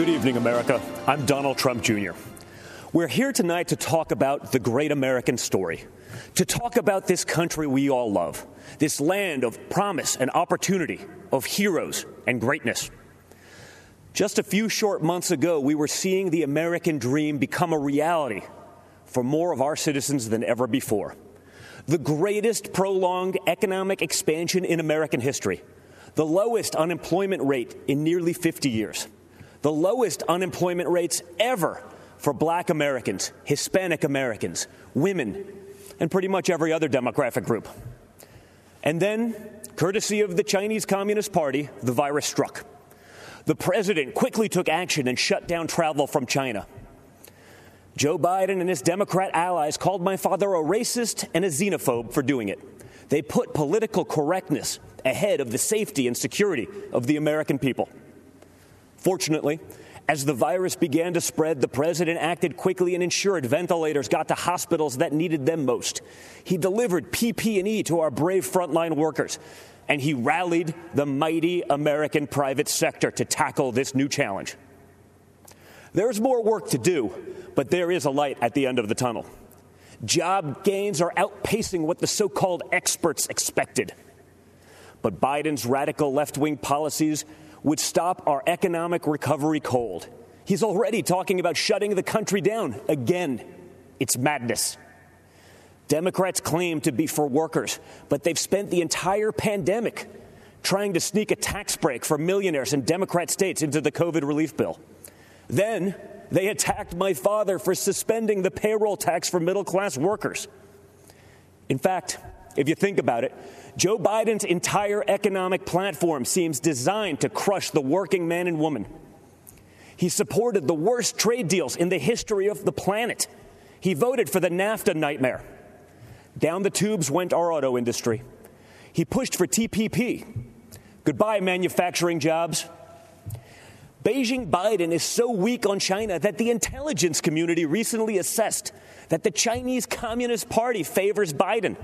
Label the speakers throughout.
Speaker 1: Good evening, America. I'm Donald Trump Jr. We're here tonight to talk about the great American story, to talk about this country we all love, this land of promise and opportunity, of heroes and greatness. Just a few short months ago, we were seeing the American dream become a reality for more of our citizens than ever before. The greatest prolonged economic expansion in American history, the lowest unemployment rate in nearly 50 years the lowest unemployment rates ever for black Americans, Hispanic Americans, women, and pretty much every other demographic group. And then, courtesy of the Chinese Communist Party, the virus struck. The president quickly took action and shut down travel from China. Joe Biden and his Democrat allies called my father a racist and a xenophobe for doing it. They put political correctness ahead of the safety and security of the American people. Fortunately, as the virus began to spread, the president acted quickly and ensured ventilators got to hospitals that needed them most. He delivered PPE to our brave frontline workers, and he rallied the mighty American private sector to tackle this new challenge. There's more work to do, but there is a light at the end of the tunnel. Job gains are outpacing what the so called experts expected. But Biden's radical left wing policies would stop our economic recovery cold. He's already talking about shutting the country down again. It's madness. Democrats claim to be for workers, but they've spent the entire pandemic trying to sneak a tax break for millionaires in Democrat states into the COVID relief bill. Then they attacked my father for suspending the payroll tax for middle class workers. In fact, if you think about it, Joe Biden's entire economic platform seems designed to crush the working man and woman. He supported the worst trade deals in the history of the planet. He voted for the NAFTA nightmare. Down the tubes went our auto industry. He pushed for TPP. Goodbye, manufacturing jobs. Beijing Biden is so weak on China that the intelligence community recently assessed that the Chinese Communist Party favors Biden.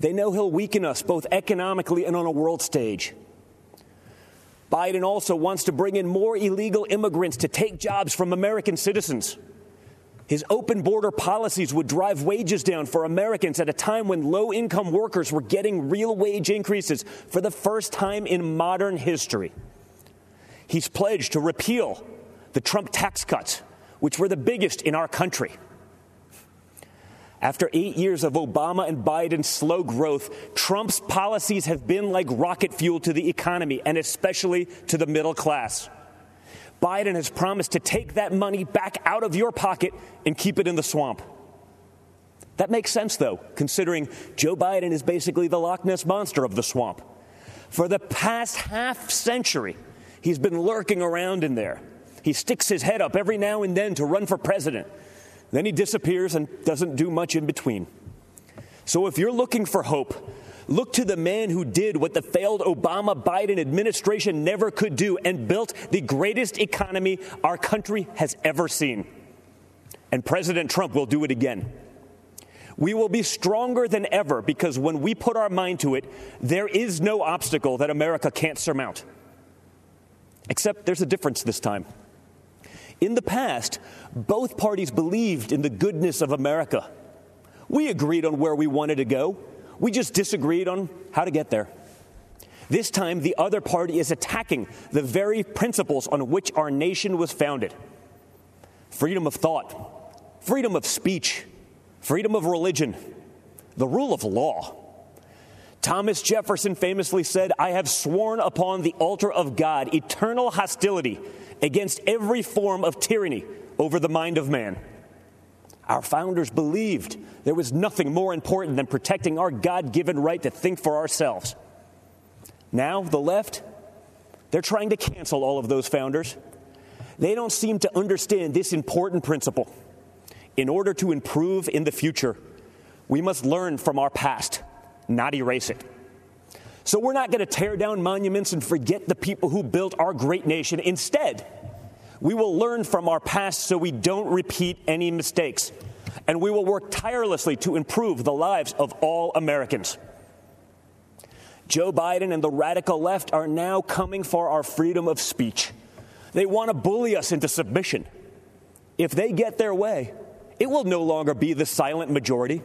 Speaker 1: They know he'll weaken us both economically and on a world stage. Biden also wants to bring in more illegal immigrants to take jobs from American citizens. His open border policies would drive wages down for Americans at a time when low income workers were getting real wage increases for the first time in modern history. He's pledged to repeal the Trump tax cuts, which were the biggest in our country. After eight years of Obama and Biden's slow growth, Trump's policies have been like rocket fuel to the economy and especially to the middle class. Biden has promised to take that money back out of your pocket and keep it in the swamp. That makes sense, though, considering Joe Biden is basically the Loch Ness monster of the swamp. For the past half century, he's been lurking around in there. He sticks his head up every now and then to run for president. Then he disappears and doesn't do much in between. So if you're looking for hope, look to the man who did what the failed Obama Biden administration never could do and built the greatest economy our country has ever seen. And President Trump will do it again. We will be stronger than ever because when we put our mind to it, there is no obstacle that America can't surmount. Except there's a difference this time. In the past, both parties believed in the goodness of America. We agreed on where we wanted to go, we just disagreed on how to get there. This time, the other party is attacking the very principles on which our nation was founded freedom of thought, freedom of speech, freedom of religion, the rule of law. Thomas Jefferson famously said, I have sworn upon the altar of God eternal hostility against every form of tyranny over the mind of man. Our founders believed there was nothing more important than protecting our God given right to think for ourselves. Now, the left, they're trying to cancel all of those founders. They don't seem to understand this important principle. In order to improve in the future, we must learn from our past, not erase it. So we're not going to tear down monuments and forget the people who built our great nation. Instead, we will learn from our past so we don't repeat any mistakes. And we will work tirelessly to improve the lives of all Americans. Joe Biden and the radical left are now coming for our freedom of speech. They want to bully us into submission. If they get their way, it will no longer be the silent majority,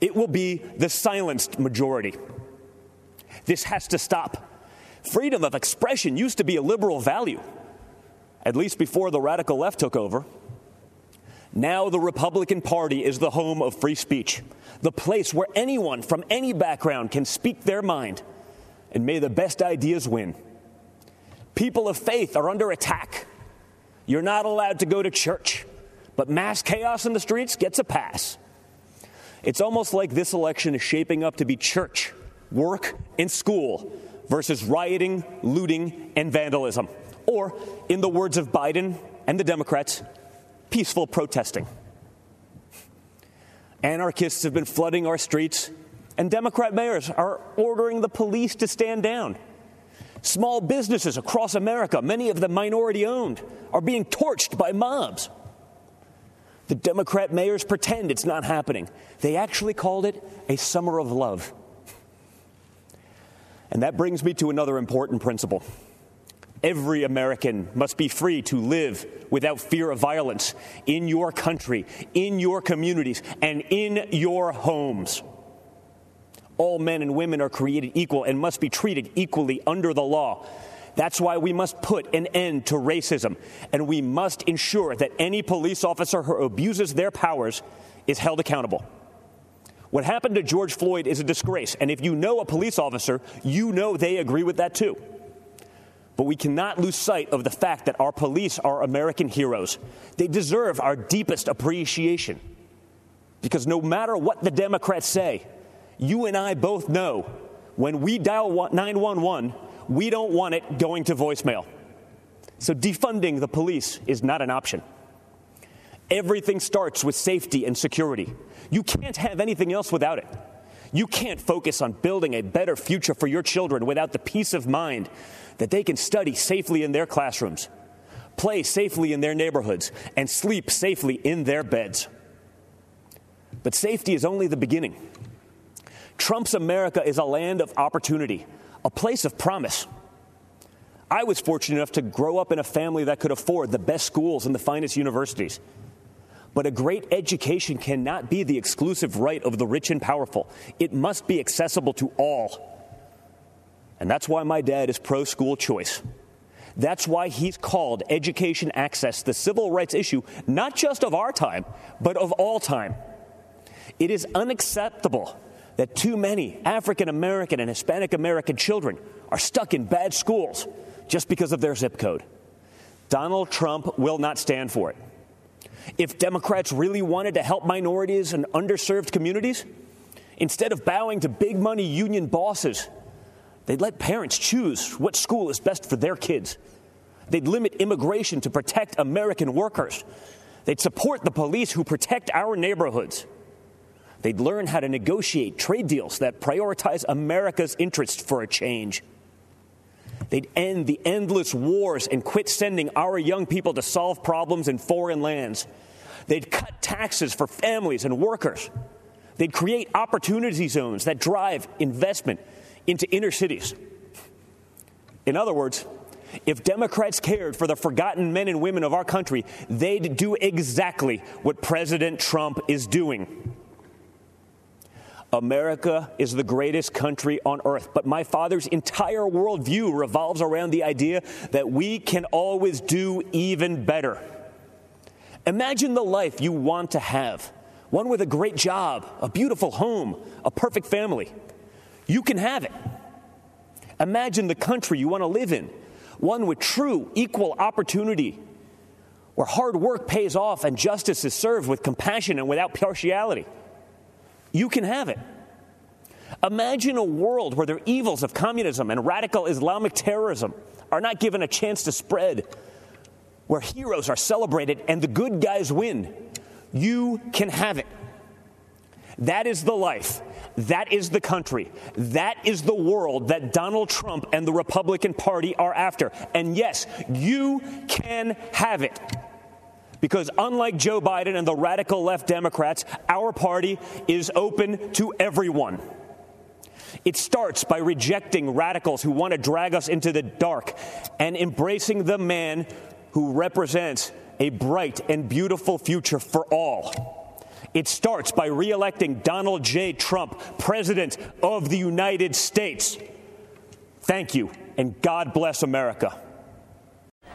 Speaker 1: it will be the silenced majority. This has to stop. Freedom of expression used to be a liberal value, at least before the radical left took over. Now, the Republican Party is the home of free speech, the place where anyone from any background can speak their mind, and may the best ideas win. People of faith are under attack. You're not allowed to go to church, but mass chaos in the streets gets a pass. It's almost like this election is shaping up to be church, work, and school versus rioting, looting, and vandalism. Or, in the words of Biden and the Democrats, peaceful protesting. Anarchists have been flooding our streets, and Democrat mayors are ordering the police to stand down. Small businesses across America, many of them minority owned, are being torched by mobs. The Democrat mayors pretend it's not happening. They actually called it a summer of love. And that brings me to another important principle. Every American must be free to live without fear of violence in your country, in your communities, and in your homes. All men and women are created equal and must be treated equally under the law. That's why we must put an end to racism, and we must ensure that any police officer who abuses their powers is held accountable. What happened to George Floyd is a disgrace, and if you know a police officer, you know they agree with that too. But we cannot lose sight of the fact that our police are American heroes. They deserve our deepest appreciation. Because no matter what the Democrats say, you and I both know when we dial 911, we don't want it going to voicemail. So defunding the police is not an option. Everything starts with safety and security. You can't have anything else without it. You can't focus on building a better future for your children without the peace of mind that they can study safely in their classrooms, play safely in their neighborhoods, and sleep safely in their beds. But safety is only the beginning. Trump's America is a land of opportunity, a place of promise. I was fortunate enough to grow up in a family that could afford the best schools and the finest universities. But a great education cannot be the exclusive right of the rich and powerful. It must be accessible to all. And that's why my dad is pro school choice. That's why he's called education access the civil rights issue, not just of our time, but of all time. It is unacceptable that too many African American and Hispanic American children are stuck in bad schools just because of their zip code. Donald Trump will not stand for it. If Democrats really wanted to help minorities and underserved communities, instead of bowing to big money union bosses They'd let parents choose what school is best for their kids. They'd limit immigration to protect American workers. They'd support the police who protect our neighborhoods. They'd learn how to negotiate trade deals that prioritize America's interests for a change. They'd end the endless wars and quit sending our young people to solve problems in foreign lands. They'd cut taxes for families and workers. They'd create opportunity zones that drive investment into inner cities. In other words, if Democrats cared for the forgotten men and women of our country, they'd do exactly what President Trump is doing. America is the greatest country on earth, but my father's entire worldview revolves around the idea that we can always do even better. Imagine the life you want to have one with a great job, a beautiful home, a perfect family. You can have it. Imagine the country you want to live in, one with true equal opportunity, where hard work pays off and justice is served with compassion and without partiality. You can have it. Imagine a world where the evils of communism and radical Islamic terrorism are not given a chance to spread, where heroes are celebrated and the good guys win. You can have it. That is the life. That is the country. That is the world that Donald Trump and the Republican Party are after. And yes, you can have it. Because unlike Joe Biden and the radical left Democrats, our party is open to everyone. It starts by rejecting radicals who want to drag us into the dark and embracing the man who represents a bright and beautiful future for all. It starts by reelecting Donald J. Trump, President of the United States. Thank you, and God bless America.